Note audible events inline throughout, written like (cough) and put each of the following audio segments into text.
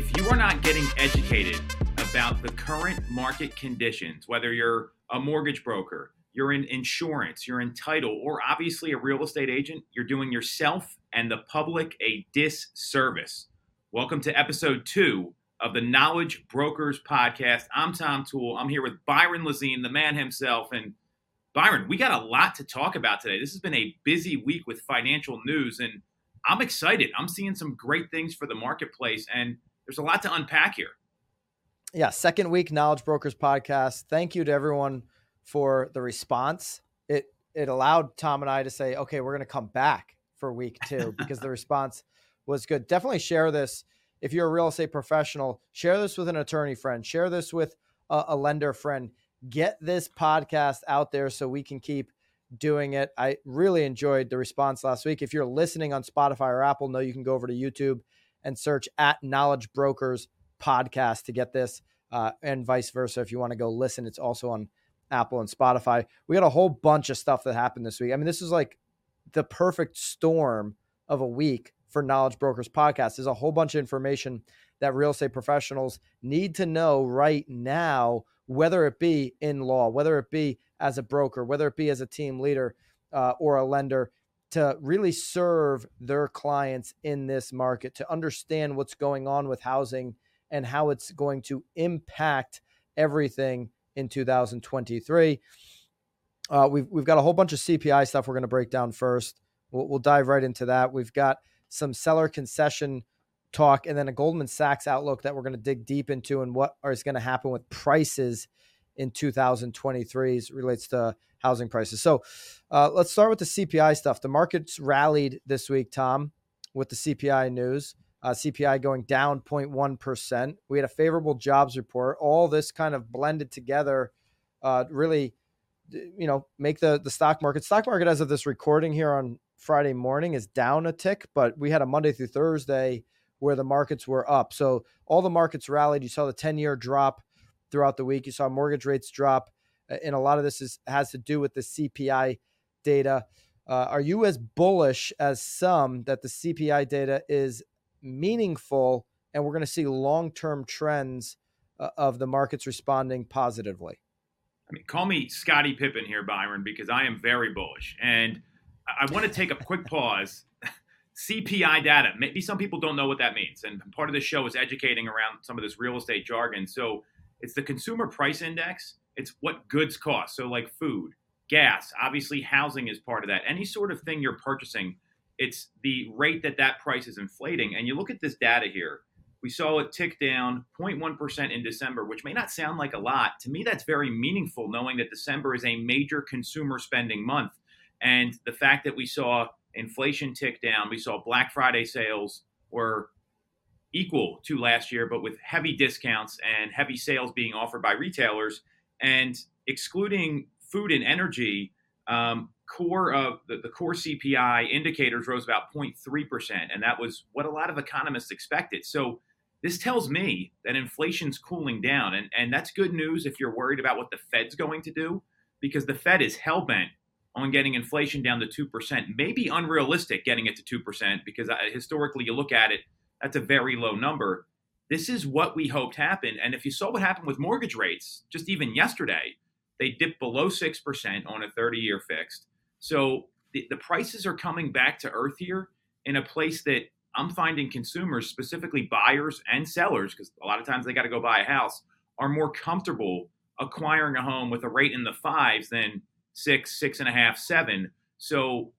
if you are not getting educated about the current market conditions, whether you're a mortgage broker, you're in insurance, you're in title, or obviously a real estate agent, you're doing yourself and the public a disservice. Welcome to episode two of the Knowledge Brokers Podcast. I'm Tom Toole. I'm here with Byron Lazine, the man himself. And Byron, we got a lot to talk about today. This has been a busy week with financial news, and I'm excited. I'm seeing some great things for the marketplace. And there's a lot to unpack here. Yeah, second week Knowledge Brokers podcast. Thank you to everyone for the response. It it allowed Tom and I to say, okay, we're going to come back for week two (laughs) because the response was good. Definitely share this if you're a real estate professional. Share this with an attorney friend. Share this with a, a lender friend. Get this podcast out there so we can keep doing it. I really enjoyed the response last week. If you're listening on Spotify or Apple, know you can go over to YouTube and search at Knowledge Brokers Podcast to get this, uh, and vice versa. If you want to go listen, it's also on Apple and Spotify. We got a whole bunch of stuff that happened this week. I mean, this is like the perfect storm of a week for Knowledge Brokers Podcast. There's a whole bunch of information that real estate professionals need to know right now, whether it be in law, whether it be as a broker, whether it be as a team leader uh, or a lender to really serve their clients in this market, to understand what's going on with housing and how it's going to impact everything in 2023. Uh, we've, we've got a whole bunch of CPI stuff we're going to break down first. We'll, we'll dive right into that. We've got some seller concession talk and then a Goldman Sachs outlook that we're going to dig deep into and what is going to happen with prices in 2023 as relates to housing prices. So uh, let's start with the CPI stuff. The markets rallied this week, Tom, with the CPI news. Uh, CPI going down 0.1%. We had a favorable jobs report. All this kind of blended together uh, really, you know, make the, the stock market. Stock market, as of this recording here on Friday morning, is down a tick, but we had a Monday through Thursday where the markets were up. So all the markets rallied. You saw the 10 year drop throughout the week. You saw mortgage rates drop and a lot of this is has to do with the CPI data. Uh, are you as bullish as some that the CPI data is meaningful and we're going to see long term trends uh, of the markets responding positively? I mean, call me Scottie Pippen here, Byron, because I am very bullish. And I want to take a quick pause. (laughs) CPI data. Maybe some people don't know what that means. And part of the show is educating around some of this real estate jargon. So it's the consumer price index it's what goods cost. So, like food, gas, obviously, housing is part of that. Any sort of thing you're purchasing, it's the rate that that price is inflating. And you look at this data here, we saw it tick down 0.1% in December, which may not sound like a lot. To me, that's very meaningful knowing that December is a major consumer spending month. And the fact that we saw inflation tick down, we saw Black Friday sales were equal to last year, but with heavy discounts and heavy sales being offered by retailers and excluding food and energy, um, core of the, the, core CPI indicators rose about 0.3%, and that was what a lot of economists expected. So this tells me that inflation's cooling down, and, and that's good news if you're worried about what the Fed's going to do, because the Fed is hell bent on getting inflation down to 2%, maybe unrealistic getting it to 2%, because uh, historically you look at it, that's a very low number. This is what we hoped happened. And if you saw what happened with mortgage rates, just even yesterday, they dipped below 6% on a 30 year fixed. So the, the prices are coming back to earth here in a place that I'm finding consumers, specifically buyers and sellers, because a lot of times they got to go buy a house, are more comfortable acquiring a home with a rate in the fives than six, six and a half, seven. So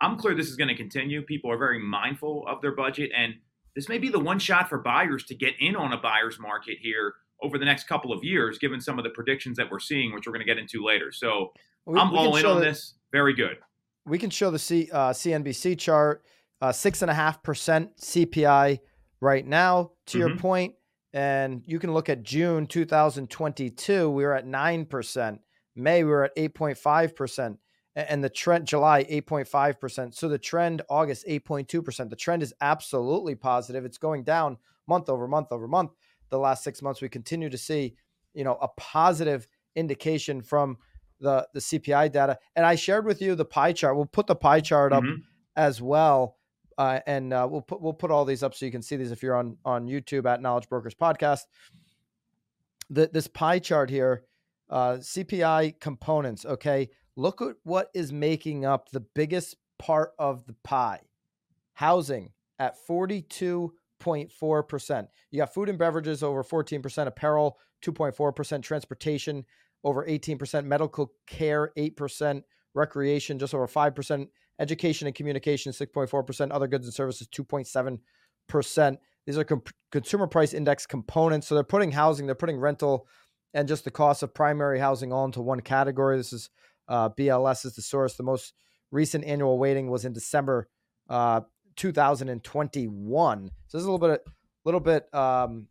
I'm clear this is going to continue. People are very mindful of their budget. And this may be the one shot for buyers to get in on a buyer's market here over the next couple of years, given some of the predictions that we're seeing, which we're going to get into later. So we, I'm we all in on the, this. Very good. We can show the C, uh, CNBC chart, uh, six and a half percent CPI right now. To mm-hmm. your point, and you can look at June 2022. We were at nine percent. May we were at 8.5 percent and the trend July 8.5%. So the trend August 8.2%. The trend is absolutely positive. It's going down month over month over month. The last 6 months we continue to see, you know, a positive indication from the the CPI data. And I shared with you the pie chart. We'll put the pie chart up mm-hmm. as well. uh, and uh, we'll put we'll put all these up so you can see these if you're on on YouTube at Knowledge Brokers Podcast. The, this pie chart here, uh, CPI components. Okay, look at what is making up the biggest part of the pie. Housing at forty two 2.4%. You got food and beverages over 14%, apparel 2.4%, transportation over 18%, medical care 8%, recreation just over 5%, education and communication 6.4%, other goods and services 2.7%. These are comp- consumer price index components. So they're putting housing, they're putting rental and just the cost of primary housing all into one category. This is uh, BLS is the source. The most recent annual weighting was in December uh, 2021. So this is a little bit, a little bit um,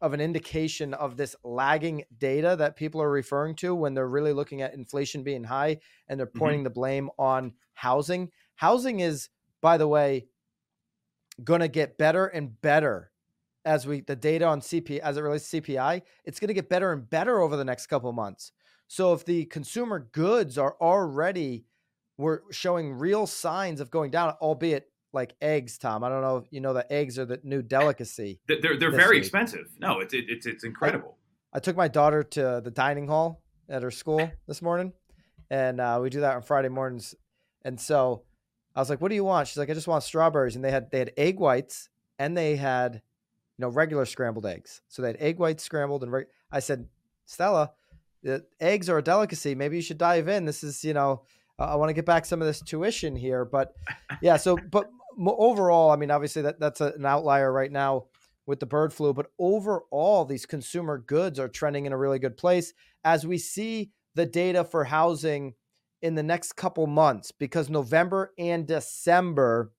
of an indication of this lagging data that people are referring to when they're really looking at inflation being high and they're mm-hmm. pointing mm-hmm. the blame on housing. Housing is, by the way, going to get better and better as we the data on CP as it relates to CPI. It's going to get better and better over the next couple months. So if the consumer goods are already we're showing real signs of going down, albeit like eggs, Tom. I don't know if you know that eggs are the new delicacy. They're they're very week. expensive. No, it's it's it's incredible. I, I, took my daughter to the dining hall at her school this morning, and uh, we do that on Friday mornings. And so I was like, "What do you want?" She's like, "I just want strawberries." And they had they had egg whites and they had you know regular scrambled eggs. So they had egg whites scrambled and I said, "Stella, eggs are a delicacy. Maybe you should dive in. This is you know." I want to get back some of this tuition here, but (laughs) yeah. So, but overall, I mean, obviously that that's an outlier right now with the bird flu, but overall, these consumer goods are trending in a really good place as we see the data for housing in the next couple months because November and December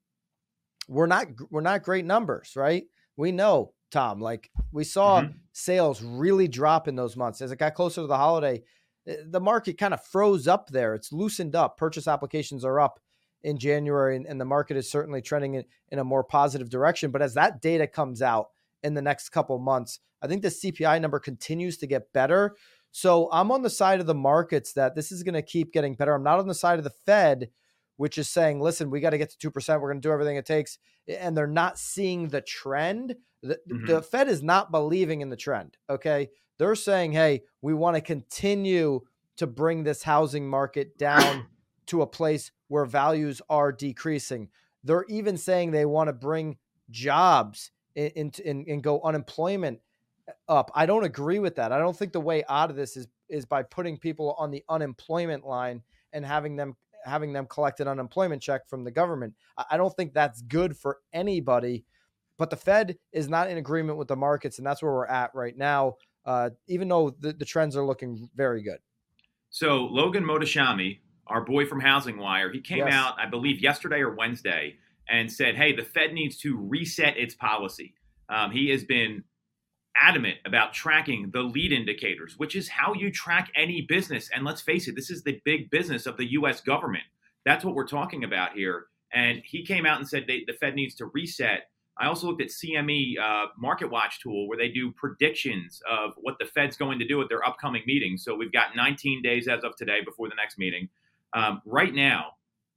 we're not we're not great numbers, right? We know, Tom, like we saw mm-hmm. sales really drop in those months as it got closer to the holiday. Eh, the market kind of froze up there. It's loosened up. Purchase applications are up in January, and, and the market is certainly trending in, in, a more positive direction. But as that data comes out in the next couple months, I think the CPI number continues to get better. So I'm on the side of the markets that this is going to keep getting better. I'm not on the side of the Fed, which is saying, listen, we got to get to 2%. We're going to do everything it takes. And they're not seeing the trend. The, mm-hmm. the Fed is not believing in the trend. Okay. They're saying, hey, we want to continue to bring this housing market down (coughs) to a place where values are decreasing. They're even saying they want to bring jobs and in, in, in, go unemployment up. I don't agree with that. I don't think the way out of this is is by putting people on the unemployment line and having them having them collect an unemployment check from the government. I don't think that's good for anybody. But the Fed is not in agreement with the markets, and that's where we're at right now. Uh, even though the, the trends are looking very good. So Logan Mohtashami, our boy from Housing Wire, he came yes. out, I believe, yesterday or Wednesday, and said, "Hey, the Fed needs to reset its policy." Um, he has been adamant about tracking the lead indicators, which is how you track any business. And let's face it, this is the big business of the U.S. government. That's what we're talking about here. And he came out and said they, the Fed needs to reset. I also looked at CME uh, Market Watch tool where they do predictions of what the Fed's going to do at their upcoming meetings. So we've got 19 days as of today before the next meeting. Um, right now,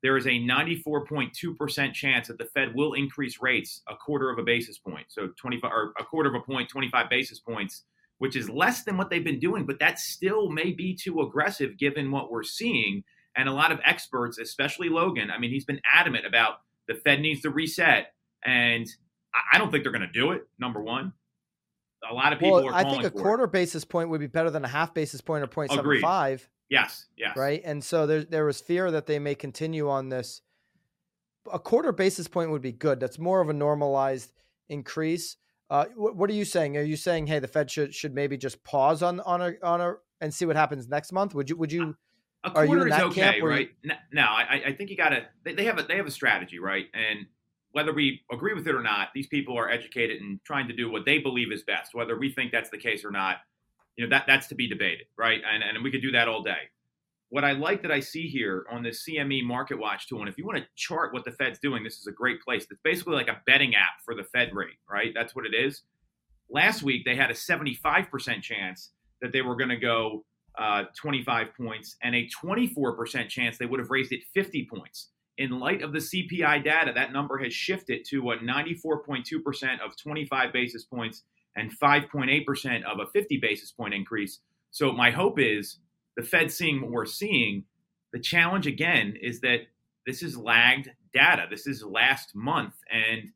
there is a 94.2% chance that the Fed will increase rates a quarter of a basis point. So 25 or a quarter of a point, 25 basis points, which is less than what they've been doing, but that still may be too aggressive given what we're seeing. And a lot of experts, especially Logan, I mean, he's been adamant about the Fed needs to reset. And I don't think they're going to do it, number one. A lot of people well, I think a quarter it. basis point would be better than a half basis point or 0.75. Yes, yes. Right. And so there, there was fear that they may continue on this. A quarter basis point would be good. That's more of a normalized increase. Uh, what, what, are you saying? Are you saying, hey, the Fed should should maybe just pause on on a on a and see what happens next month? Would you would you? A quarter is okay, right? You... No, I, I think you got to. They, they have a they have a strategy, right? And whether we agree with it or not, these people are educated and trying to do what they believe is best. Whether we think that's the case or not, you know that that's to be debated, right? And and we could do that all day. What I like that I see here on the CME Market Watch tool, and if you want to chart what the Fed's doing, this is a great place. It's basically like a betting app for the Fed rate, right? That's what it is. Last week they had a 75% chance that they were going to go uh, 25 points, and a 24% chance they would have raised it 50 points. in light of the CPI data, that number has shifted to a 94.2% of 25 basis points and 5.8% of a 50 basis point increase. So my hope is the Fed seeing what we're seeing. The challenge again is that this is lagged data. This is last month. And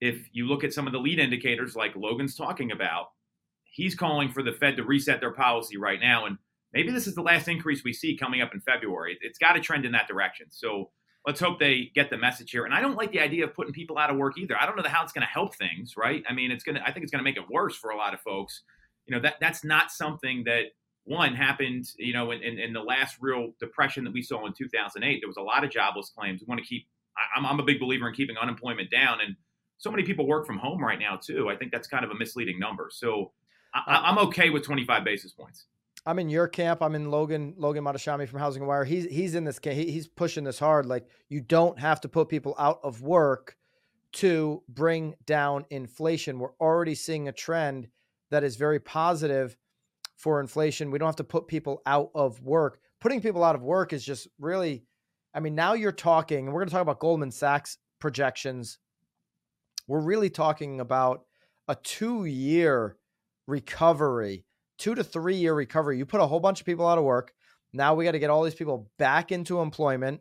if you look at some of the lead indicators like Logan's talking about, he's calling for the Fed to reset their policy right now. And maybe this is the last increase we see coming up in February. It's got to trend in that direction. So let's hope they get the message here. And I don't like the idea of putting people out of work either. I don't know how it's going to help things, right? I mean, it's going to, I think it's going to make it worse for a lot of folks. You know, that that's not something that one happened, you know, in, in, in the last real depression that we saw in 2008. There was a lot of jobless claims. We want to keep, I'm, I'm a big believer in keeping unemployment down. And so many people work from home right now, too. I think that's kind of a misleading number. So I, uh, I'm okay with 25 basis points. I'm in your camp. I'm in Logan Logan Mohtashami from Housing Wire. He's he's in this camp. He, he's pushing this hard. Like you don't have to put people out of work to bring down inflation. We're already seeing a trend that is very positive for inflation. We don't have to put people out of work. Putting people out of work is just really, I mean, now you're talking, and we're going to talk about Goldman Sachs projections. We're really talking about a two year recovery two to three year recovery. You put a whole bunch of people out of work. Now we got to get all these people back into employment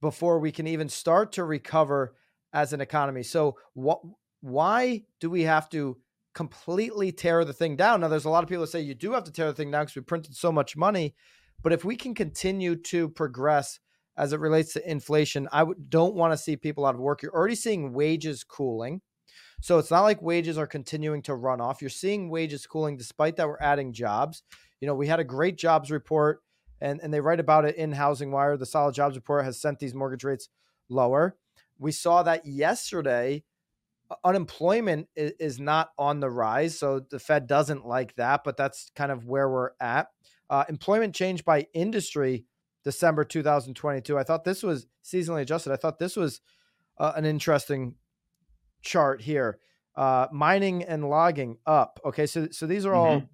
before we can even start to recover as an economy. So what why do we have to completely tear the thing down? Now there's a lot of people that say you do have to tear the thing down because we printed so much money, but if we can continue to progress as it relates to inflation, I w- don't want to see people out of work. You're already seeing wages cooling. So it's not like wages are continuing to run off. You're seeing wages cooling despite that we're adding jobs. You know, we had a great jobs report and, and they write about it in Housing Wire. The solid jobs report has sent these mortgage rates lower. We saw that yesterday. Unemployment is, is not on the rise. So the Fed doesn't like that, but that's kind of where we're at. Uh, employment change by industry, December 2022. I thought this was seasonally adjusted. I thought this was uh, an interesting chart here. Uh, mining and logging up. Okay, so so these are all mm-hmm.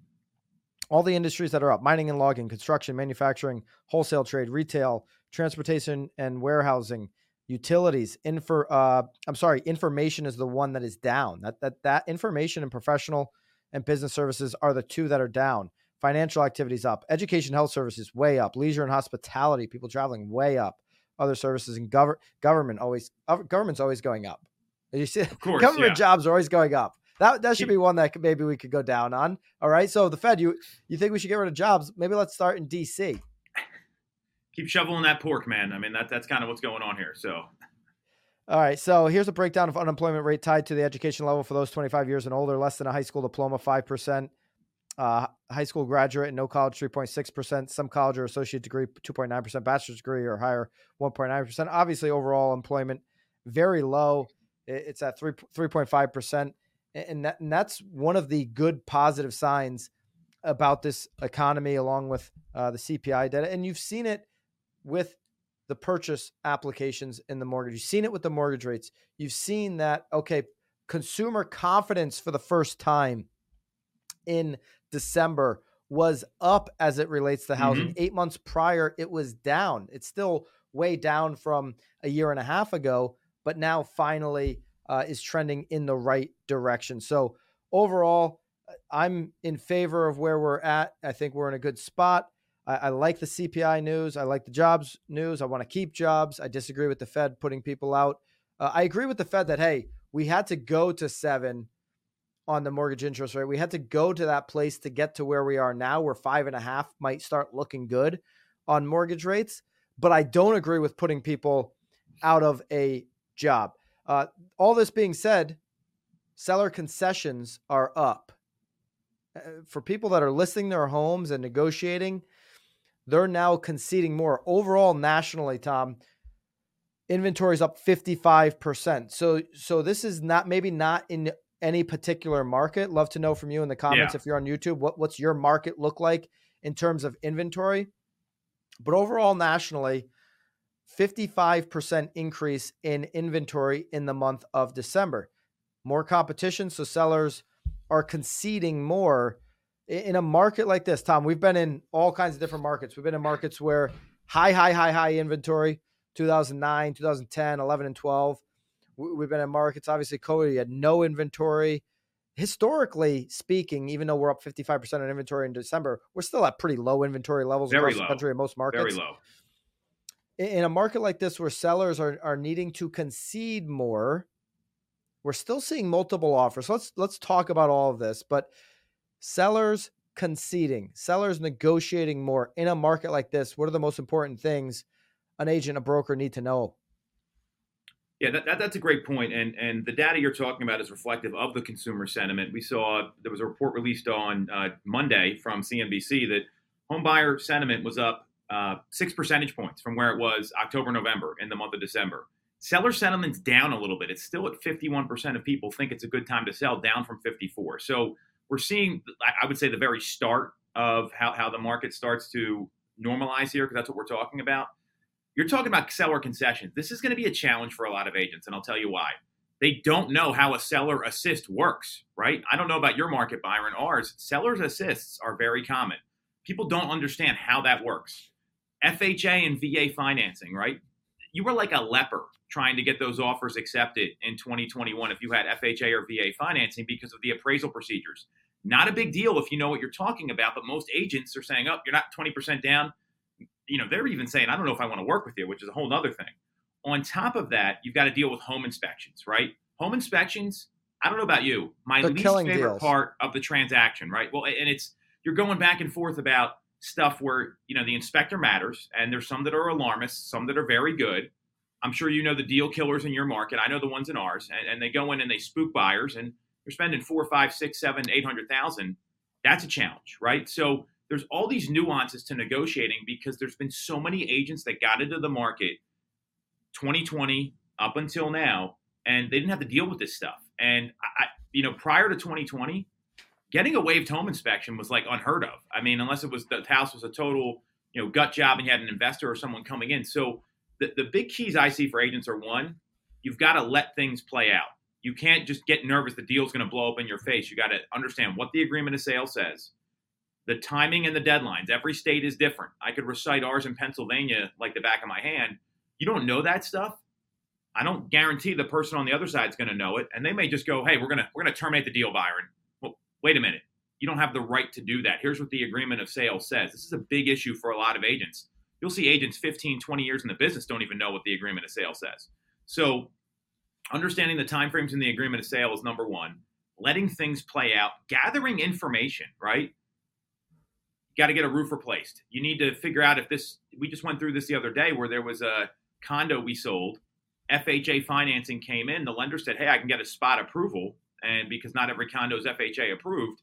all the industries that are up: mining and logging, construction, manufacturing, wholesale trade, retail, transportation and warehousing, utilities. Info. Uh, I'm sorry, information is the one that is down. That that that information and professional and business services are the two that are down. Financial activities up, education, health services way up, leisure and hospitality, people traveling way up. Other services and gov- government always government's always going up. You see, of course, government yeah. jobs are always going up. That that should be one that maybe we could go down on. All right. So the Fed, you you think we should get rid of jobs? Maybe let's start in D.C. Keep shoveling that pork, man. I mean that that's kind of what's going on here. So. All right, so here's a breakdown of unemployment rate tied to the education level for those 25 years and older, less than a high school diploma, 5%, uh, high school graduate and no college, 3.6%, some college or associate degree, 2.9%, bachelor's degree or higher, 1.9%. Obviously, overall employment, very low. It's at three three point five percent, and that, and that's one of the good positive signs about this economy, along with uh, the CPI data. And you've seen it with the purchase applications in the mortgage. You've seen it with the mortgage rates. You've seen that okay, consumer confidence for the first time in December was up as it relates to housing. Mm-hmm. Eight months prior, it was down. It's still way down from a year and a half ago, but now finally uh, is trending in the right direction. So overall, uh, I'm in favor of where we're at. I think we're in a good spot. I, I like the CPI news. I like the jobs news. I want to keep jobs. I disagree with the Fed putting people out. Uh, I agree with the Fed that hey, we had to go to seven on the mortgage interest rate. We had to go to that place to get to where we are now, where five and a half might start looking good on mortgage rates. But I don't agree with putting people out of a job. Uh, all this being said, seller concessions are up. Uh, for people that are listing their homes and negotiating, they're now conceding more. Overall, nationally, Tom, inventory is up 55%. So so this is not maybe not in any particular market. Love to know from you in the comments yeah. if you're on YouTube, what, what's your market look like in terms of inventory? But overall, nationally, 55% increase in inventory in the month of December. More competition, so sellers are conceding more in a market like this. Tom, we've been in all kinds of different markets. We've been in markets where high, high, high, high inventory 2009, 2010, 11, and 12. We've been in markets. Obviously, COVID had no inventory. Historically speaking, even though we're up 55% on inventory in December, we're still at pretty low inventory levels Very across low. the country in most markets. Very low. In a market like this where sellers are, are needing to concede more, we're still seeing multiple offers. Let's let's talk about all of this. But sellers conceding, sellers negotiating more in a market like this, what are the most important things an agent, a broker need to know? Yeah, that, that, that's a great point. And and the data you're talking about is reflective of the consumer sentiment. We saw there was a report released on uh, Monday from CNBC that home buyer sentiment was up uh, six percentage points from where it was October, November in the month of December. Seller sentiment's down a little bit. It's still at 51% of people think it's a good time to sell, down from 54. So we're seeing, I would say, the very start of how, how the market starts to normalize here, because that's what we're talking about. You're talking about seller concessions. This is going to be a challenge for a lot of agents, and I'll tell you why. They don't know how a seller assist works, right? I don't know about your market, Byron. Ours, sellers assists are very common. People don't understand how that works. FHA and VA financing, right? You were like a leper trying to get those offers accepted in 2021 if you had FHA or VA financing because of the appraisal procedures. Not a big deal if you know what you're talking about, but most agents are saying, oh, you're not 20% down. You know, they're even saying, I don't know if I want to work with you, which is a whole other thing. On top of that, you've got to deal with home inspections, right? Home inspections, I don't know about you, my They're least favorite deals. part of the transaction, right? Well, and it's, you're going back and forth about stuff where, you know, the inspector matters, and there's some that are alarmists, some that are very good I'm sure you know the deal killers in your market. I know the ones in ours, and, and they go in and they spook buyers, and they're spending four, five, six, seven, eight hundred thousand. That's a challenge, right? So there's all these nuances to negotiating because there's been so many agents that got into the market 2020 up until now, and they didn't have to deal with this stuff. And I, you know, prior to 2020, getting a waived home inspection was like unheard of. I mean, unless it was the house was a total, you know, gut job and you had an investor or someone coming in. So the, the big keys I see for agents are one, you've got to let things play out. You can't just get nervous the deal's going to blow up in your face. You got to understand what the agreement of sale says, the timing and the deadlines. Every state is different. I could recite ours in Pennsylvania like the back of my hand. You don't know that stuff. I don't guarantee the person on the other side is going to know it, and they may just go, "Hey, we're gonna we're gonna terminate the deal, Byron." Wait a minute. You don't have the right to do that. Here's what the agreement of sale says. This is a big issue for a lot of agents. You'll see agents 15 20 years in the business don't even know what the agreement of sale says. So understanding the timeframes in the agreement of sale is number one. Letting things play out gathering information right? Got to get a roof replaced. You need to figure out if this we just went through this the other day where there was a condo we sold. Fha financing came in. The lender said hey i can get a spot approval and because not every condo is fha approved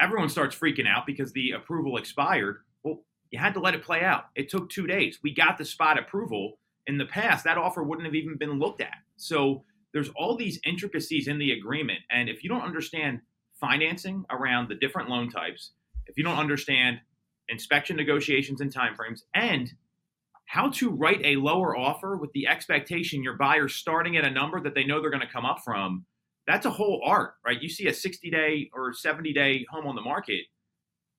everyone starts freaking out because the approval expired well you had to let it play out. It took two days. We got the spot approval. In the past, that offer wouldn't have even been looked at. So there's all these intricacies in the agreement. And if you don't understand financing around the different loan types, if you don't understand inspection negotiations and timeframes, and how to write a lower offer with the expectation your buyer's starting at a number that they know they're going to come up from, that's a whole art, right? You see a 60 day or 70 day home on the market.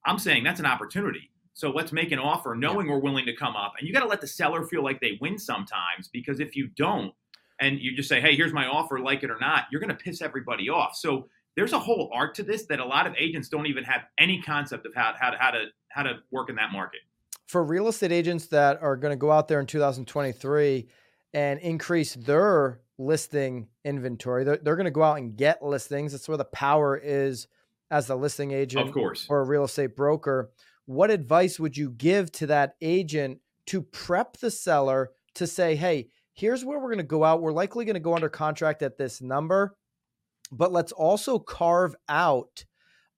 I'm saying that's an opportunity so let's make an offer knowing we're willing to come up. And you got to let the seller feel like they win sometimes because if you don't and you just say, hey, here's my offer, like it or not, you're going to piss everybody off. So there's a whole art to this that a lot of agents don't even have any concept of how, how, to, how to how to work in that market. For real estate agents that are going to go out there in 2023 and increase their listing inventory, they're, they're going to go out and get listings. That's where the power is as the listing agent of course. or a real estate broker what advice would you give to that agent to prep the seller to say, hey, here's where we're going to go out. We're likely going to go under contract at this number, but let's also carve out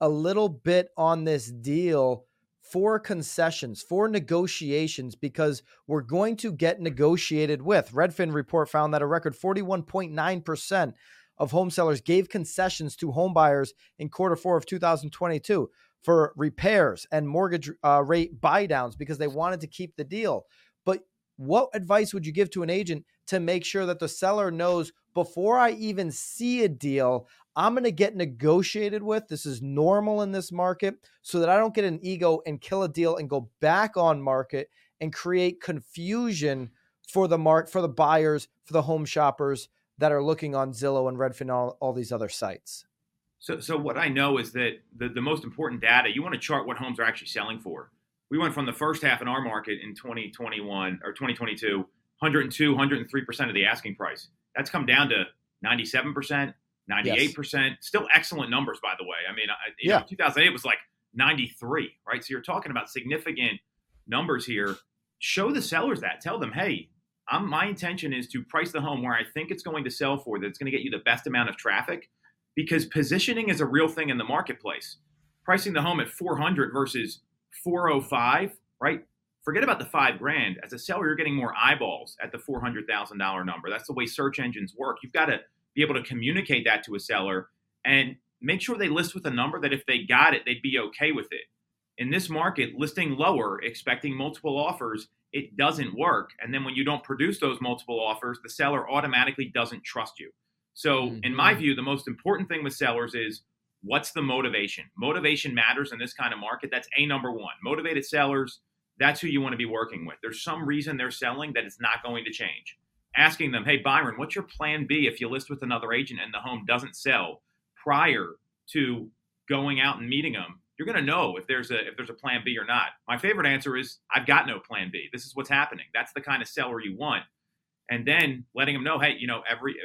a little bit on this deal for concessions, for negotiations, because we're going to get negotiated with. Redfin report found that a record 41.9% of home sellers gave concessions to home buyers in quarter four of 2022 for repairs and mortgage uh, rate buy downs because they wanted to keep the deal. But what advice would you give to an agent to make sure that the seller knows before I even see a deal, I'm going to get negotiated with? This is normal in this market so that I don't get an ego and kill a deal and go back on market and create confusion for the mark for the buyers, for the home shoppers that are looking on Zillow and Redfin and all, all these other sites? So, so what I know is that the, the most important data, you want to chart what homes are actually selling for. We went from the first half in our market in 2021 or 2022, 102, 103% of the asking price. That's come down to 97%, 98%. Yes. Still excellent numbers, by the way. I mean, yeah. Know, 2008 was like 93, right? So you're talking about significant numbers here. Show the sellers that. Tell them, hey, I'm, my intention is to price the home where I think it's going to sell for, that's going to get you the best amount of traffic, because positioning is a real thing in the marketplace. Pricing the home at 400 versus 405, right? Forget about the five grand. As a seller, you're getting more eyeballs at the $400,000 number. That's the way search engines work. You've got to be able to communicate that to a seller and make sure they list with a number that if they got it, they'd be okay with it. In this market, listing lower, expecting multiple offers, it doesn't work. And then when you don't produce those multiple offers, the seller automatically doesn't trust you. So, mm-hmm. in my view, the most important thing with sellers is what's the motivation? Motivation matters in this kind of market. That's a number one. Motivated sellers, that's who you want to be working with. There's some reason they're selling that it's not going to change. Asking them, hey, Byron, what's your plan B if you list with another agent and the home doesn't sell prior to going out and meeting them? You're going to know if there's a if there's a plan B or not. My favorite answer is I've got no plan B. This is what's happening. That's the kind of seller you want and then letting them know, hey, you know, every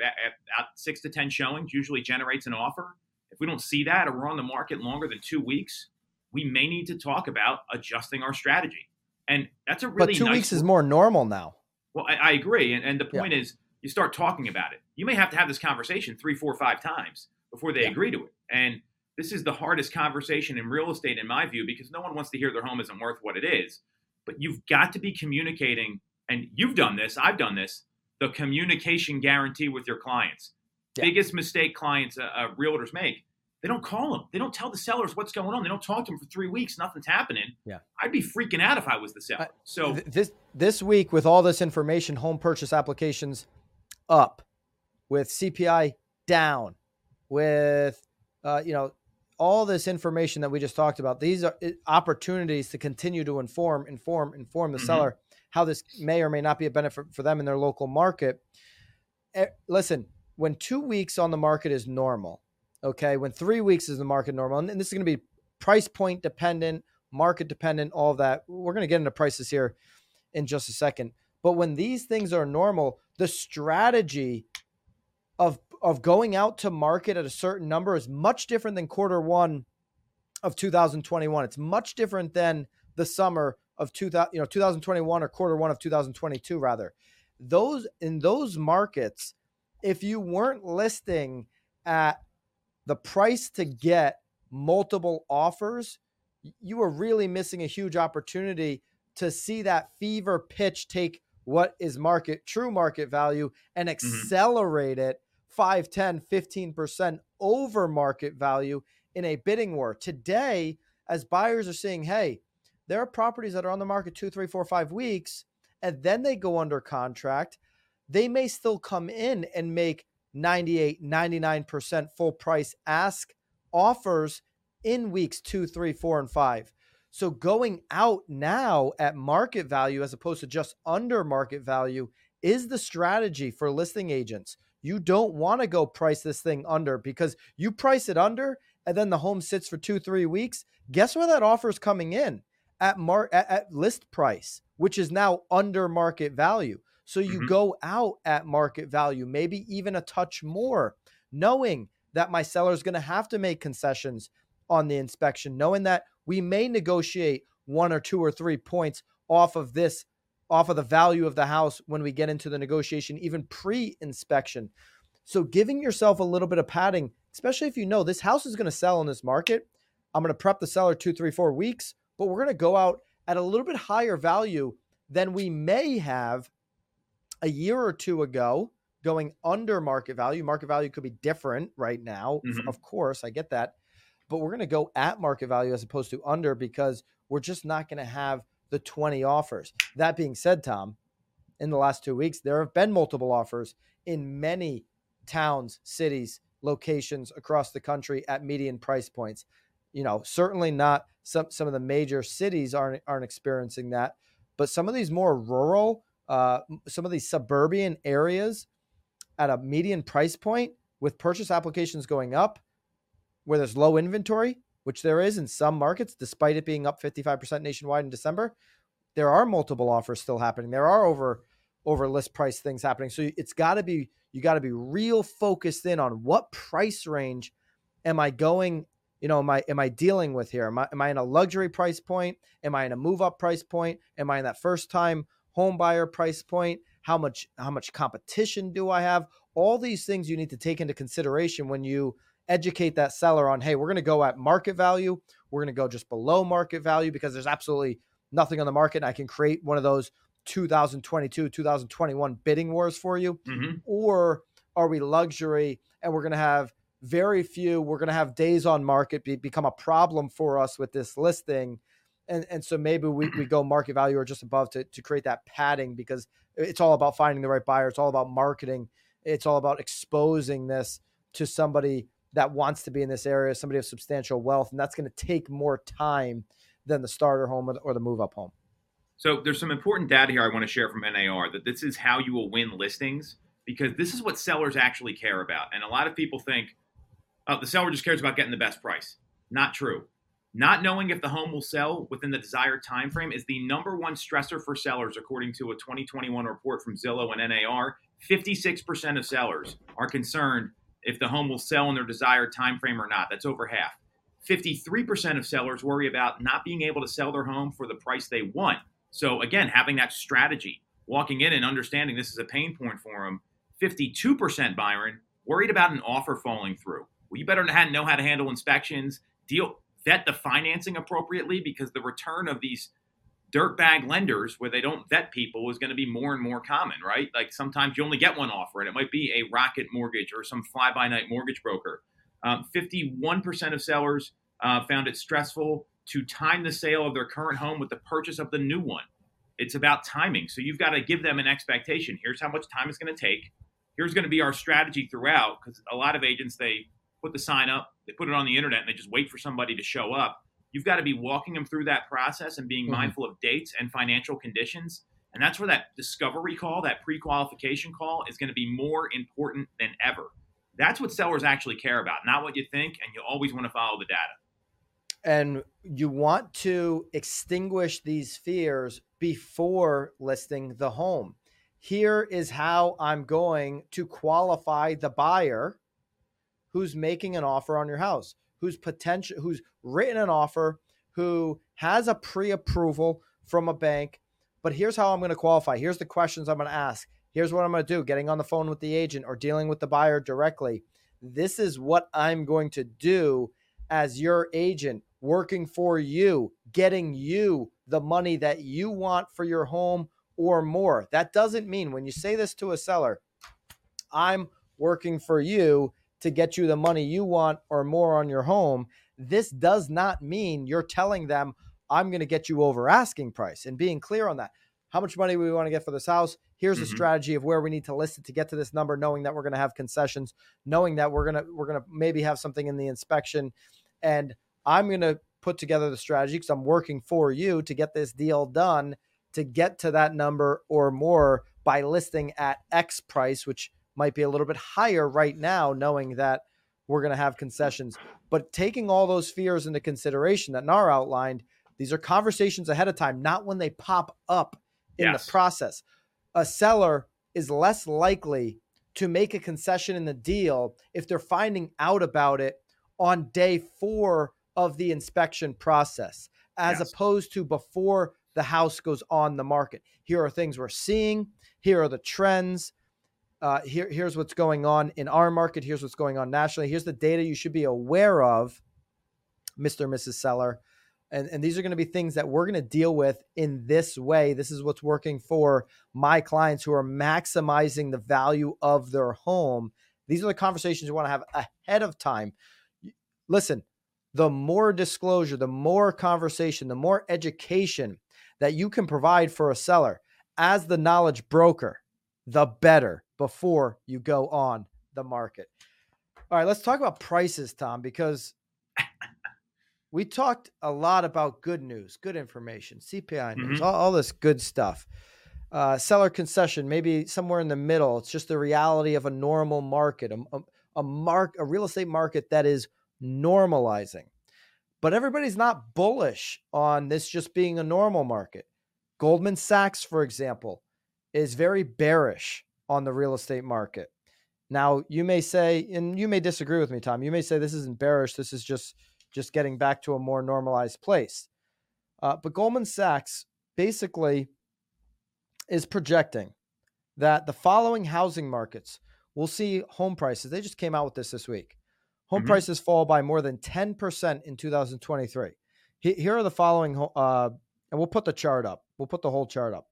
at, six to ten showings usually generates an offer. If we don't see that, or we're on the market longer than two weeks, we may need to talk about adjusting our strategy. And that's a really but two nice weeks is more normal now. Well, I, I agree, and, and the point yeah. is, you start talking about it. You may have to have this conversation three, four, five times before they yeah. agree to it. And this is the hardest conversation in real estate, in my view, because no one wants to hear their home isn't worth what it is. But you've got to be communicating, and you've done this. I've done this the communication guarantee with your clients. Yeah. Biggest mistake clients, uh, uh, realtors make. They don't call them. They don't tell the sellers what's going on. They don't talk to them for three weeks. Nothing's happening. Yeah, I'd be freaking out if I was the seller. So th- this this week, with all this information, home purchase applications up, with CPI down, with uh, you know all this information that we just talked about. These are opportunities to continue to inform, inform, inform the mm-hmm. seller how this may or may not be a benefit for them in their local market. Eh, listen, when two weeks on the market is normal, okay, when three weeks is the market normal, and this is going to be price point dependent, market dependent, all that. We're going to get into prices here in just a second. But when these things are normal, the strategy of of going out to market at a certain number is much different than quarter one of 2021. It's much different than the summer of 2000, you know, 2021 or quarter one of 2022 rather. Those in those markets, if you weren't listing at the price to get multiple offers, you were really missing a huge opportunity to see that fever pitch take what is market true market value and mm-hmm. accelerate mm-hmm. it 5 10 15% over market value in a bidding war today as buyers are saying hey there are properties that are on the market two, three, four, five weeks, and then they go under contract. They may still come in and make 98, 99% full price ask offers in weeks two, three, four, and five. So going out now at market value as opposed to just under market value is the strategy for listing agents. You don't want to go price this thing under because you price it under and then the home sits for two, three weeks. Guess where that offer is coming in? at mar at, at list price, which is now under market value. So you mm-hmm. go out at market value, maybe even a touch more, knowing that my seller is going to have to make concessions on the inspection, knowing that we may negotiate one or two or three points off of this, off of the value of the house when we get into the negotiation, even pre inspection. So giving yourself a little bit of padding, especially if you know this house is going to sell in this market. I'm going to prep the seller two, three, four weeks but we're going to go out at a little bit higher value than we may have a year or two ago going under market value. Market value could be different right now. Mm-hmm. Of course, I get that. But we're going to go at market value as opposed to under because we're just not going to have the 20 offers. That being said, Tom, in the last two weeks, there have been multiple offers in many towns, cities, locations across the country at median price points. You know, certainly not some some of the major cities aren't aren't experiencing that, but some of these more rural, uh, some of these suburban areas at a median price point with purchase applications going up, where there's low inventory, which there is in some markets, despite it being up 55% nationwide in December, there are multiple offers still happening. There are over over list price things happening. So it's got to be you got to be real focused in on what price range am I going you know, am I am I dealing with here? Am I am I in a luxury price point? Am I in a move up price point? Am I in that first time home buyer price point? How much how much competition do I have? All these things you need to take into consideration when you educate that seller on, hey, we're going to go at market value. We're going to go just below market value because there's absolutely nothing on the market. And I can create one of those 2022, 2021 bidding wars for you. Mm-hmm. Or are we luxury and we're going to have very few. We're going to have days on market be, become a problem for us with this listing. And, and so maybe we, we go market value or just above to, to create that padding because it's all about finding the right buyer. It's all about marketing. It's all about exposing this to somebody that wants to be in this area, somebody of substantial wealth. And that's going to take more time than the starter home or the, move up home. So there's some important data here I want to share from NAR that this is how you will win listings because this is what sellers actually care about. And a lot of people think, uh, the seller just cares about getting the best price. Not true. Not knowing if the home will sell within the desired time frame is the number one stressor for sellers, according to a 2021 report from Zillow and NAR. 56% of sellers are concerned if the home will sell in their desired time frame or not. That's over half. 53% of sellers worry about not being able to sell their home for the price they want. So again, having that strategy, walking in and understanding this is a pain point for them. 52% Byron worried about an offer falling through. Well, you better know how to handle inspections, deal vet the financing appropriately because the return of these dirtbag lenders where they don't vet people is going to be more and more common, right? Like sometimes you only get one offer, and it might be a Rocket Mortgage or some fly by night mortgage broker. Um, 51% of sellers uh, found it stressful to time the sale of their current home with the purchase of the new one. It's about timing. So you've got to give them an expectation. Here's how much time it's going to take. Here's going to be our strategy throughout because a lot of agents, they put the sign up, they put it on the internet, and they just wait for somebody to show up. You've got to be walking them through that process and being mm-hmm. mindful of dates and financial conditions. And that's where that discovery call, that pre qualification call, is going to be more important than ever. That's what sellers actually care about, not what you think. And you always want to follow the data. And you want to extinguish these fears before listing the home. Here is how I'm going to qualify the buyer who's making an offer on your house, who's potential, who's written an offer, who has a pre-approval from a bank. But here's how I'm going to qualify. Here's the questions I'm going to ask. Here's what I'm going to do: getting on the phone with the agent or dealing with the buyer directly. This is what I'm going to do as your agent, working for you, getting you the money that you want for your home or more. That doesn't mean when you say this to a seller, I'm working for you to get you the money you want or more on your home. This does not mean you're telling them, I'm going to get you over asking price and being clear on that. How much money we want to get for this house? Here's mm-hmm. a strategy of where we need to list it to get to this number, knowing that we're going to have concessions, knowing that we're going to we're going to maybe have something in the inspection, and I'm going to put together the strategy because I'm working for you to get this deal done to get to that number or more by listing at X price, which might be a little bit higher right now, knowing that we're going to have concessions. But taking all those fears into consideration that NAR outlined, these are conversations ahead of time, not when they pop up in yes. the process. A seller is less likely to make a concession in the deal if they're finding out about it on day four of the inspection process, as yes. opposed to before the house goes on the market. Here are things we're seeing. Here are the trends uh, here, here's what's going on in our market. Here's what's going on nationally. Here's the data you should be aware of, Mr. and Mrs. Seller. And, and these are going to be things that we're going to deal with in this way. This is what's working for my clients who are maximizing the value of their home. These are the conversations you want to have ahead of time. Listen, the more disclosure, the more conversation, the more education that you can provide for a seller as the knowledge broker, the better before you go on the market. All right, let's talk about prices, Tom, because we talked a lot about good news, good information, CPI news, mm-hmm. all, all, this good stuff. uh, seller concession, maybe somewhere in the middle. It's just the reality of a normal market, a, a, a mark, a real estate market that is normalizing. But everybody's not bullish on this just being a normal market. Goldman Sachs, for example, is very bearish on the real estate market. Now, you may say, and you may disagree with me, Tom. You may say this isn't bearish. This is just just getting back to a more normalized place. Uh, but Goldman Sachs basically is projecting that the following housing markets will see home prices. They just came out with this this week. Home mm-hmm. prices fall by more than 10% in 2023. Here are the following, uh, and we'll put the chart up. We'll put the whole chart up.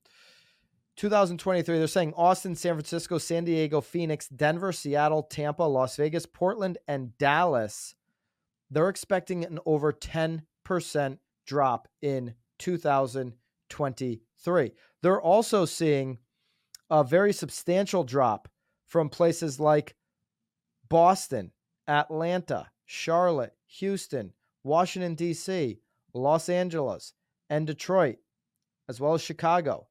2023, they're saying Austin, San Francisco, San Diego, Phoenix, Denver, Seattle, Tampa, Las Vegas, Portland, and Dallas. They're expecting an over 10% drop in 2023. They're also seeing a very substantial drop from places like Boston, Atlanta, Charlotte, Houston, Washington, D.C., Los Angeles, and Detroit, as well as Chicago.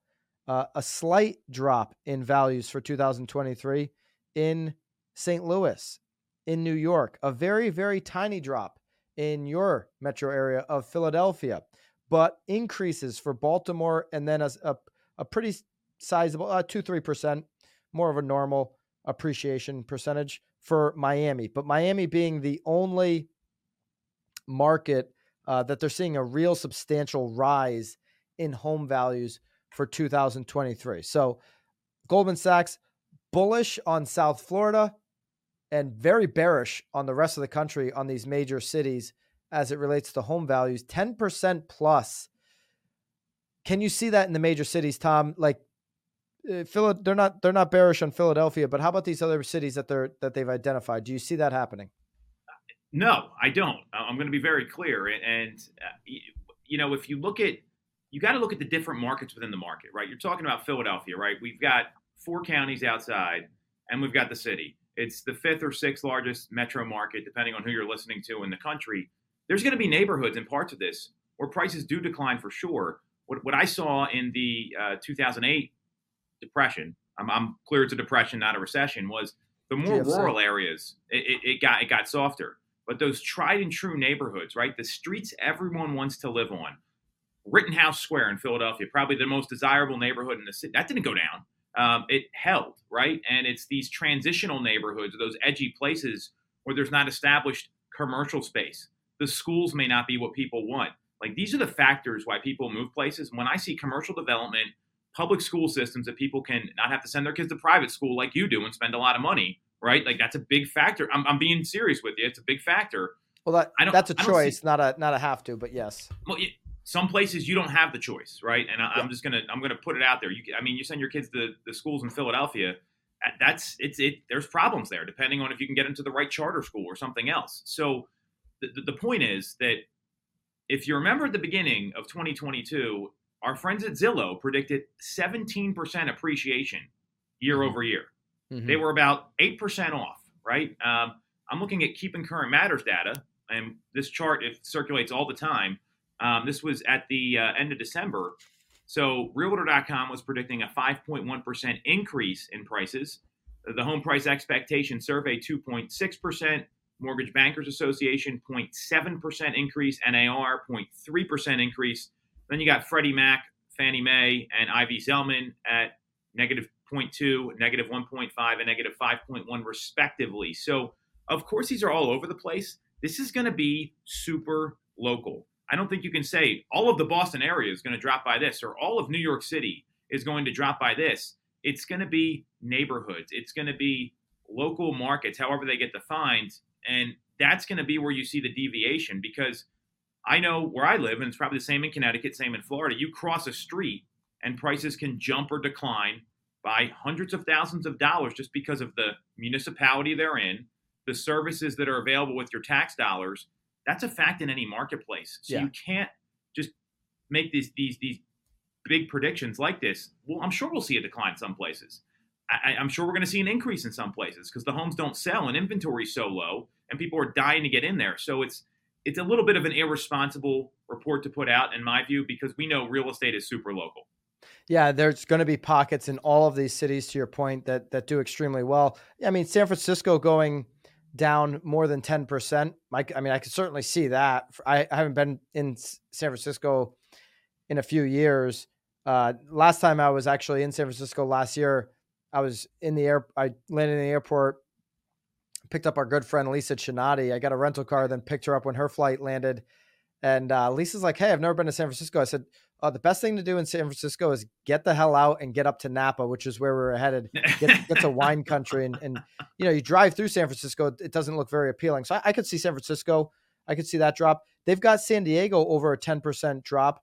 Uh, a slight drop in values for 2023 in St. Louis, in New York, a very, very tiny drop in your metro area of Philadelphia, but increases for Baltimore and then a, a, a pretty sizable, uh, 2 3%, more of a normal appreciation percentage for Miami. But Miami being the only market uh, that they're seeing a real substantial rise in home values for 2023. So Goldman Sachs bullish on South Florida and very bearish on the rest of the country on these major cities as it relates to home values 10% plus can you see that in the major cities tom like uh, Phil, they're not they're not bearish on Philadelphia, but how about these other cities that they're that they've identified? Do you see that happening? No, I don't. I'm going to be very clear, and uh, you know, if you look at you got to look at the different markets within the market, right? You're talking about Philadelphia, right? We've got four counties outside, and we've got the city. It's the fifth or sixth largest metro market, depending on who you're listening to in the country. There's going to be neighborhoods in parts of this where prices do decline for sure. What, what I saw in the uh, 2008 depression, I'm, I'm, clear it's a depression, not a recession, was the more GFC. rural areas, it, it, it, got it got softer. But those tried and true neighborhoods, right? The streets everyone wants to live on. Rittenhouse Square in Philadelphia, probably the most desirable neighborhood in the city. That didn't go down. Um, it held, right? And it's these transitional neighborhoods, those edgy places where there's not established commercial space. The schools may not be what people want. Like these are the factors why people move places. When I see commercial development public school systems that people can not have to send their kids to private school like you do and spend a lot of money, right? Like that's a big factor. I'm, I'm being serious with you. It's a big factor. Well, that, that's a choice, see, not a not a have to, but yes. Well, some places you don't have the choice, right? And I, am just gonna I'm gonna put it out there. You, I mean, you send your kids to the schools in Philadelphia. That's it's it. There's problems there, depending on if you can get into the right charter school or something else. So the, the point is that if you remember at the beginning of 2022, our friends at Zillow predicted 17% appreciation year mm-hmm. over year. Mm-hmm. They were about 8% off, right? Um, I'm looking at keeping current matters data, and this chart it circulates all the time. Um, this was at the uh, end of December. So Realtor.com was predicting a 5.1% increase in prices. The home price expectation survey 2.6%, Mortgage Bankers Association 0.7% increase, NAR 0.3% increase. Then you got Freddie Mac, Fannie Mae, and Ivy Zelman at negative 0.2, negative 1.5, and negative 5.1, respectively. So, of course, these are all over the place. This is going to be super local. I don't think you can say all of the Boston area is going to drop by this or all of New York City is going to drop by this. It's going to be neighborhoods, it's going to be local markets, however they get defined. And that's going to be where you see the deviation because I know where I live, and it's probably the same in Connecticut, same in Florida. You cross a street, and prices can jump or decline by hundreds of thousands of dollars just because of the municipality they're in, the services that are available with your tax dollars. That's a fact in any marketplace. So yeah. you can't just make these these these big predictions like this. Well, I'm sure we'll see a decline some places. I, am sure we're going to see an increase in some places because the homes don't sell and inventory is so low, and people are dying to get in there. So it's it's a little bit of an irresponsible report to put out, in my view, because we know real estate is super local. Yeah, there's going to be pockets in all of these cities, to your point, that that do extremely well. I mean, San Francisco going down more than ten percent. I mean, I could certainly see that. I, I haven't been in San Francisco in a few years. Uh, last time I was actually in San Francisco last year, I was in the air. I landed in the airport, picked up our good friend Lisa Chinati. I got a rental car, then picked her up when her flight landed. And uh, Lisa's like, "Hey, I've never been to San Francisco." I said, uh, the best thing to do in San Francisco is get the hell out and get up to Napa, which is where we are headed. Get, (laughs) get to wine country, and, and you know, you drive through San Francisco, it doesn't look very appealing. So I, I could see San Francisco, I could see that drop. They've got San Diego over a ten percent drop.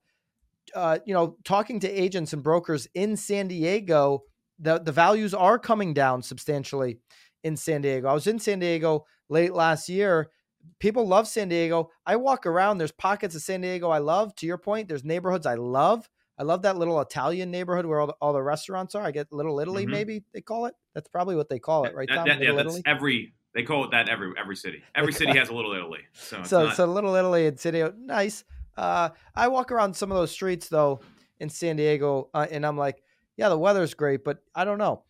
Uh, you know, talking to agents and brokers in San Diego, the the values are coming down substantially in San Diego. I was in San Diego late last year people love San Diego. I walk around, there's pockets of San Diego I love. To your point, there's neighborhoods I love. I love that little Italian neighborhood where all the, all the restaurants are. I get Little Italy, mm-hmm. maybe they call it. That's probably what they call it, right? That, that, yeah, that's every they call it that every every city. Every city (laughs) has a Little Italy. So so, not... so Little Italy and City, nice. Uh, I walk around some of those streets though in San Diego, uh, and I'm like, yeah, the weather's great, but I don't know.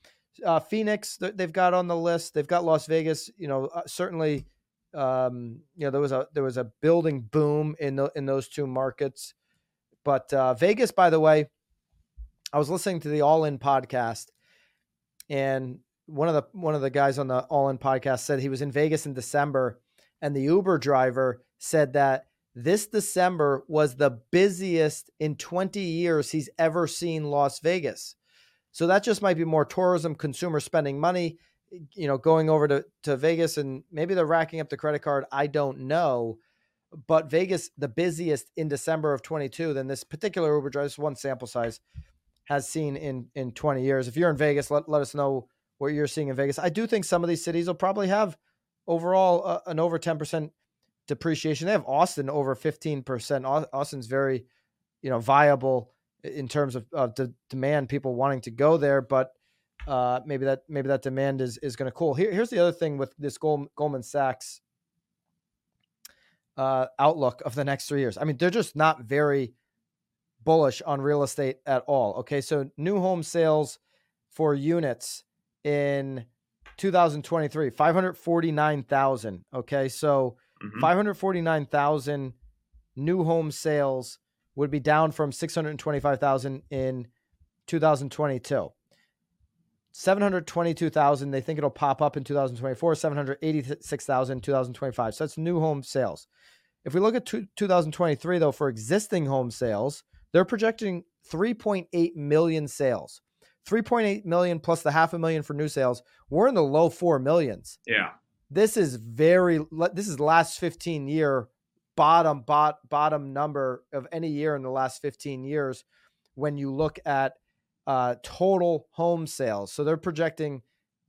Uh, Phoenix, they've got on the list. They've got Las Vegas. You know, uh, certainly um, you know, there was a there was a building boom in the, in those two markets. But uh, Vegas, by the way, I was listening to the All In podcast, and one of the one of the guys on the All In podcast said he was in Vegas in December, and the Uber driver said that this December was the busiest in 20 years he's ever seen Las Vegas. So that just might be more tourism, consumer spending money you know, going over to, to Vegas and maybe they're racking up the credit card. I don't know. But Vegas, the busiest in December of 22 than this particular Uber driver, this one sample size, has seen in in 20 years. If you're in Vegas, let, let us know what you're seeing in Vegas. I do think some of these cities will probably have overall uh, an over 10% depreciation. They have Austin over 15%. Austin's very, you know, viable in terms of, of the demand, people wanting to go there. But uh, maybe that maybe that demand is is going to cool. Here, here's the other thing with this Gold, Goldman Sachs uh, outlook of the next three years. I mean, they're just not very bullish on real estate at all. Okay, so new home sales for units in 2023, 549,000. Okay, so mm-hmm. 549,000 new home sales would be down from 625,000 in 2022. 722,000. They think it'll pop up in 2024, 786,000 in 2025. So that's new home sales. If we look at 2023, though, for existing home sales, they're projecting 3.8 million sales. 3.8 million plus the half a million for new sales. We're in the low four millions. Yeah. This is very, this is last 15 year bottom, bot, bottom number of any year in the last 15 years when you look at uh, total home sales. So they're projecting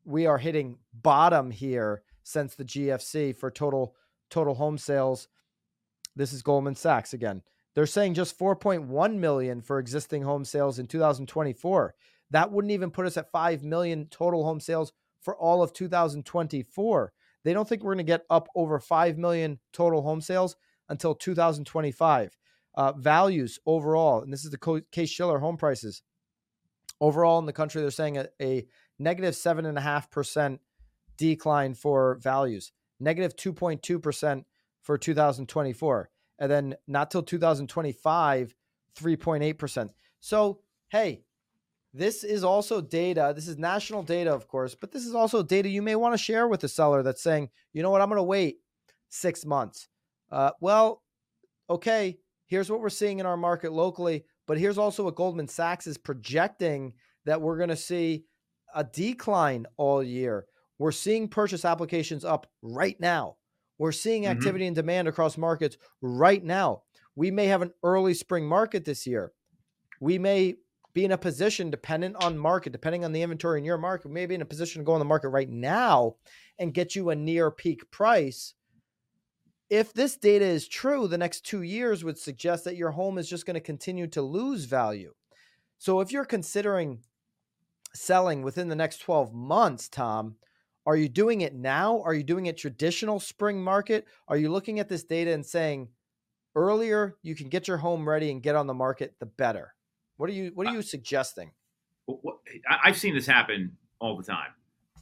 we are hitting bottom here since the GFC for total total home sales. This is Goldman Sachs again. They're saying just 4.1 million for existing home sales in 2024. That wouldn't even put us at 5 million total home sales for all of 2024. They don't think we're going to get up over 5 million total home sales until 2025. Uh, values overall, and this is the Case Shiller home prices. Overall in the country, they're saying a, a negative 7.5% decline for values, negative 2.2% for 2024. And then not till 2025, 3.8%. So, hey, this is also data. This is national data, of course, but this is also data you may want to share with the seller that's saying, you know what, I'm going to wait six months. Uh, well, okay, here's what we're seeing in our market locally. But here's also what Goldman Sachs is projecting that we're going to see a decline all year. We're seeing purchase applications up right now. We're seeing mm-hmm. activity mm-hmm. and demand across markets right now. We may have an early spring market this year. We may be in a position, dependent on market, depending on the inventory in your market, we may be in a position to go on the market right now and get you a near peak price if this data is true, the next two years would suggest that your home is just going to continue to lose value. So if you're considering selling within the next 12 months, Tom, are you doing it now? Are you doing it traditional spring market? Are you looking at this data and saying earlier you can get your home ready and get on the market, the better? What are you What are you uh, suggesting? I've seen this happen all the time.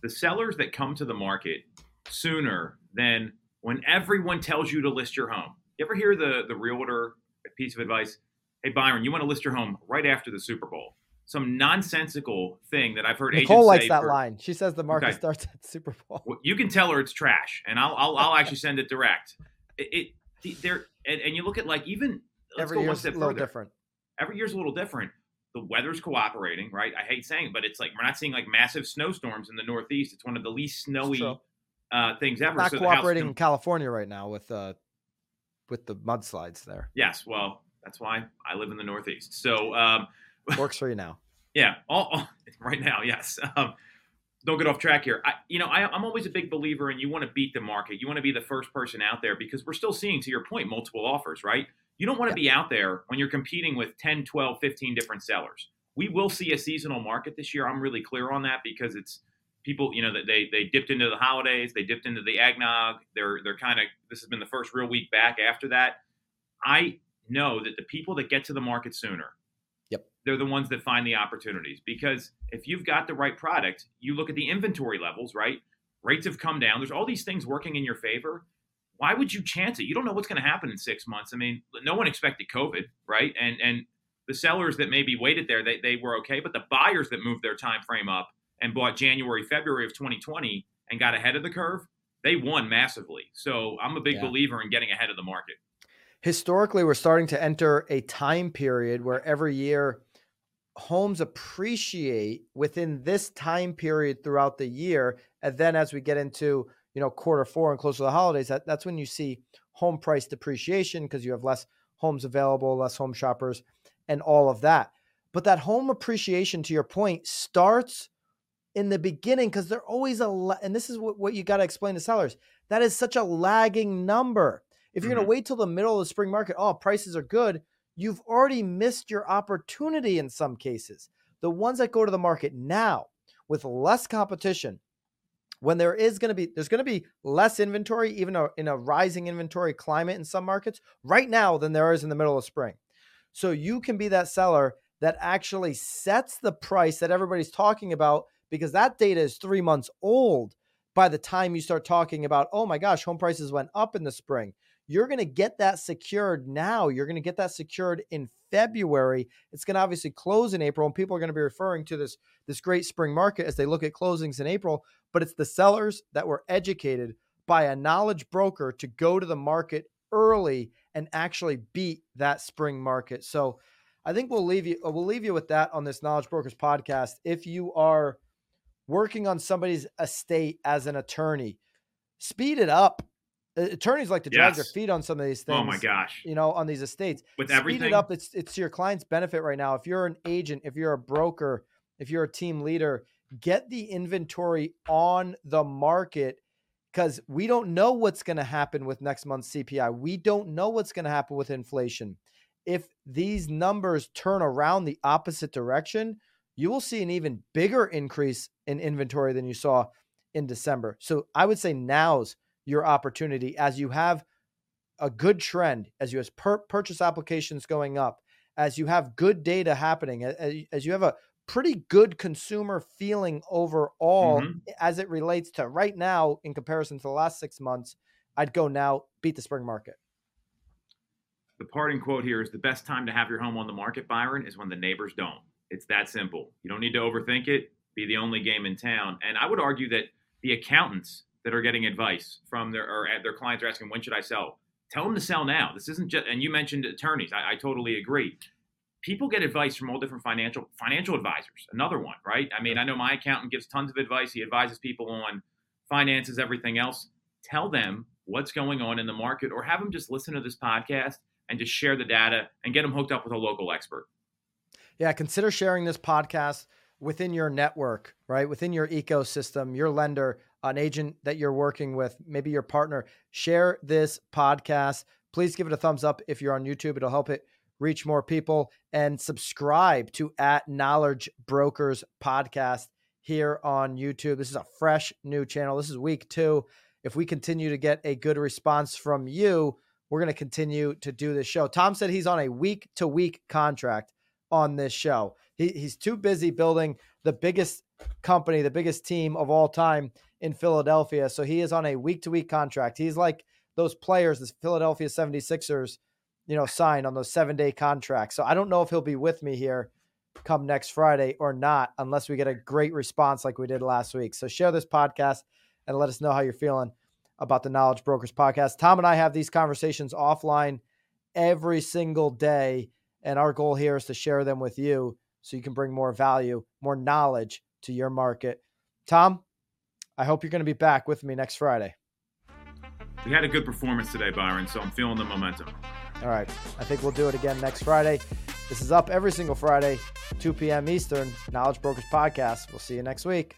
The sellers that come to the market sooner than when everyone tells you to list your home. You ever hear the the realtor piece of advice? Hey Byron, you want to list your home right after the Super Bowl. Some nonsensical thing that I've heard. Nicole likes that for, line. She says the market okay. starts at Super Bowl. Well, you can tell her it's trash, and I'll I'll, I'll actually send it direct. It, it there and, and, you look at like even every year's a little further. different. Every year's a little different. The weather's cooperating, right? I hate saying, it, but it's like we're not seeing like massive snowstorms in the Northeast. It's one of the least snowy uh, things ever. Not so cooperating in California right now with uh with the mudslides there. Yes, well, that's why I live in the Northeast. So um, (laughs) works for you now. Yeah, all, all, (laughs) right now, yes. Um, don't get off track here. I, you know, I, am always a big believer in you want to beat the market. You want to be the first person out there because we're still seeing, to your point, multiple offers, right? You don't want to yeah. be out there when you're competing with 10, 12, 15 different sellers. We will see a seasonal market this year. I'm really clear on that because it's people, you know, that they they dipped into the holidays, they dipped into the eggnog. They're they're kind of this has been the first real week back after that. I know that the people that get to the market sooner, yep, they're the ones that find the opportunities because if you've got the right product, you look at the inventory levels, right? Rates have come down. There's all these things working in your favor. Why would you chance it? You don't know what's going to happen in six months. I mean, no one expected COVID, right? And and the sellers that maybe waited there, they, they were okay, but the buyers that moved their time frame up and bought January, February of 2020 and got ahead of the curve, they won massively. So I'm a big yeah. believer in getting ahead of the market. Historically, we're starting to enter a time period where every year homes appreciate within this time period throughout the year. And then as we get into, you know, quarter four and close to the holidays, that, that's when you see home price depreciation because you have less homes available, less home shoppers, and all of that. But that home appreciation, to your point, starts in the beginning because they're always a and this is what, what you got to explain to sellers that is such a lagging number. If you're mm-hmm. going to wait till the middle of the spring market oh prices are good you've already missed your opportunity in some cases. The ones that go to the market now with less competition when there is going to be there's going to be less inventory even in a rising inventory climate in some markets right now than there is in the middle of spring. So you can be that seller that actually sets the price that everybody's talking about because that data is three months old by the time you start talking about, oh my gosh, home prices went up in the spring. You're going to get that secured now. You're going to get that secured in February. It's going to obviously close in April, and people are going to be referring to this, this great spring market as they look at closings in April. But it's the sellers that were educated by a knowledge broker to go to the market early and actually beat that spring market. So I think we'll leave you we'll leave you with that on this Knowledge Brokers podcast. If you are working on somebody's estate as an attorney. Speed it up. Attorneys like to drag yes. their feet on some of these things. Oh my gosh! You know, on these estates. With Speed everything, it up. It's it's to your client's benefit right now. If you're an agent, if you're a broker, if you're a team leader, get the inventory on the market because we don't know what's going to happen with next month's CPI. We don't know what's going to happen with inflation. If these numbers turn around the opposite direction, you will see an even bigger increase in inventory than you saw in December. So I would say now's your opportunity as you have a good trend, as you have per- purchase applications going up, as you have good data happening, as, as you have a pretty good consumer feeling overall mm-hmm. as it relates to right now in comparison to the last six months. I'd go now, beat the spring market. The parting quote here is the best time to have your home on the market, Byron, is when the neighbors don't. It's that simple. You don't need to overthink it. Be the only game in town. And I would argue that the accountants that are getting advice from their or uh, their clients are asking, when should I sell? Tell them to sell now. This isn't just. And you mentioned attorneys. I, I totally agree. People get advice from all different financial financial advisors. Another one, right? I mean, I know my accountant gives tons of advice. He advises people on finances, everything else. Tell them what's going on in the market, or have them just listen to this podcast and just share the data and get them hooked up with a local expert yeah, consider sharing this podcast within your network, right? Within your ecosystem, your lender, an agent that you're working with, maybe your partner. Share this podcast. Please give it a thumbs up if you're on YouTube. It'll help it reach more people and subscribe to at Knowledge Brokers podcast here on YouTube. This is a fresh new channel. This is week two. If we continue to get a good response from you, we're going to continue to do this show. Tom said he's on a week to week contract on this show. He, he's too busy building the biggest company, the biggest team of all time in Philadelphia. So he is on a week to week contract. He's like those players, the Philadelphia 76ers, you know, signed on those seven day contracts. So I don't know if he'll be with me here come next Friday or not, unless we get a great response like we did last week. So share this podcast and let us know how you're feeling about the Knowledge Brokers podcast. Tom and I have these conversations offline every single day. And our goal here is to share them with you so you can bring more value, more knowledge to your market. Tom, I hope you're going to be back with me next Friday. We had a good performance today, Byron, so I'm feeling the momentum. All right. I think we'll do it again next Friday. This is up every single Friday, 2 p.m. Eastern, Knowledge Brokers Podcast. We'll see you next week.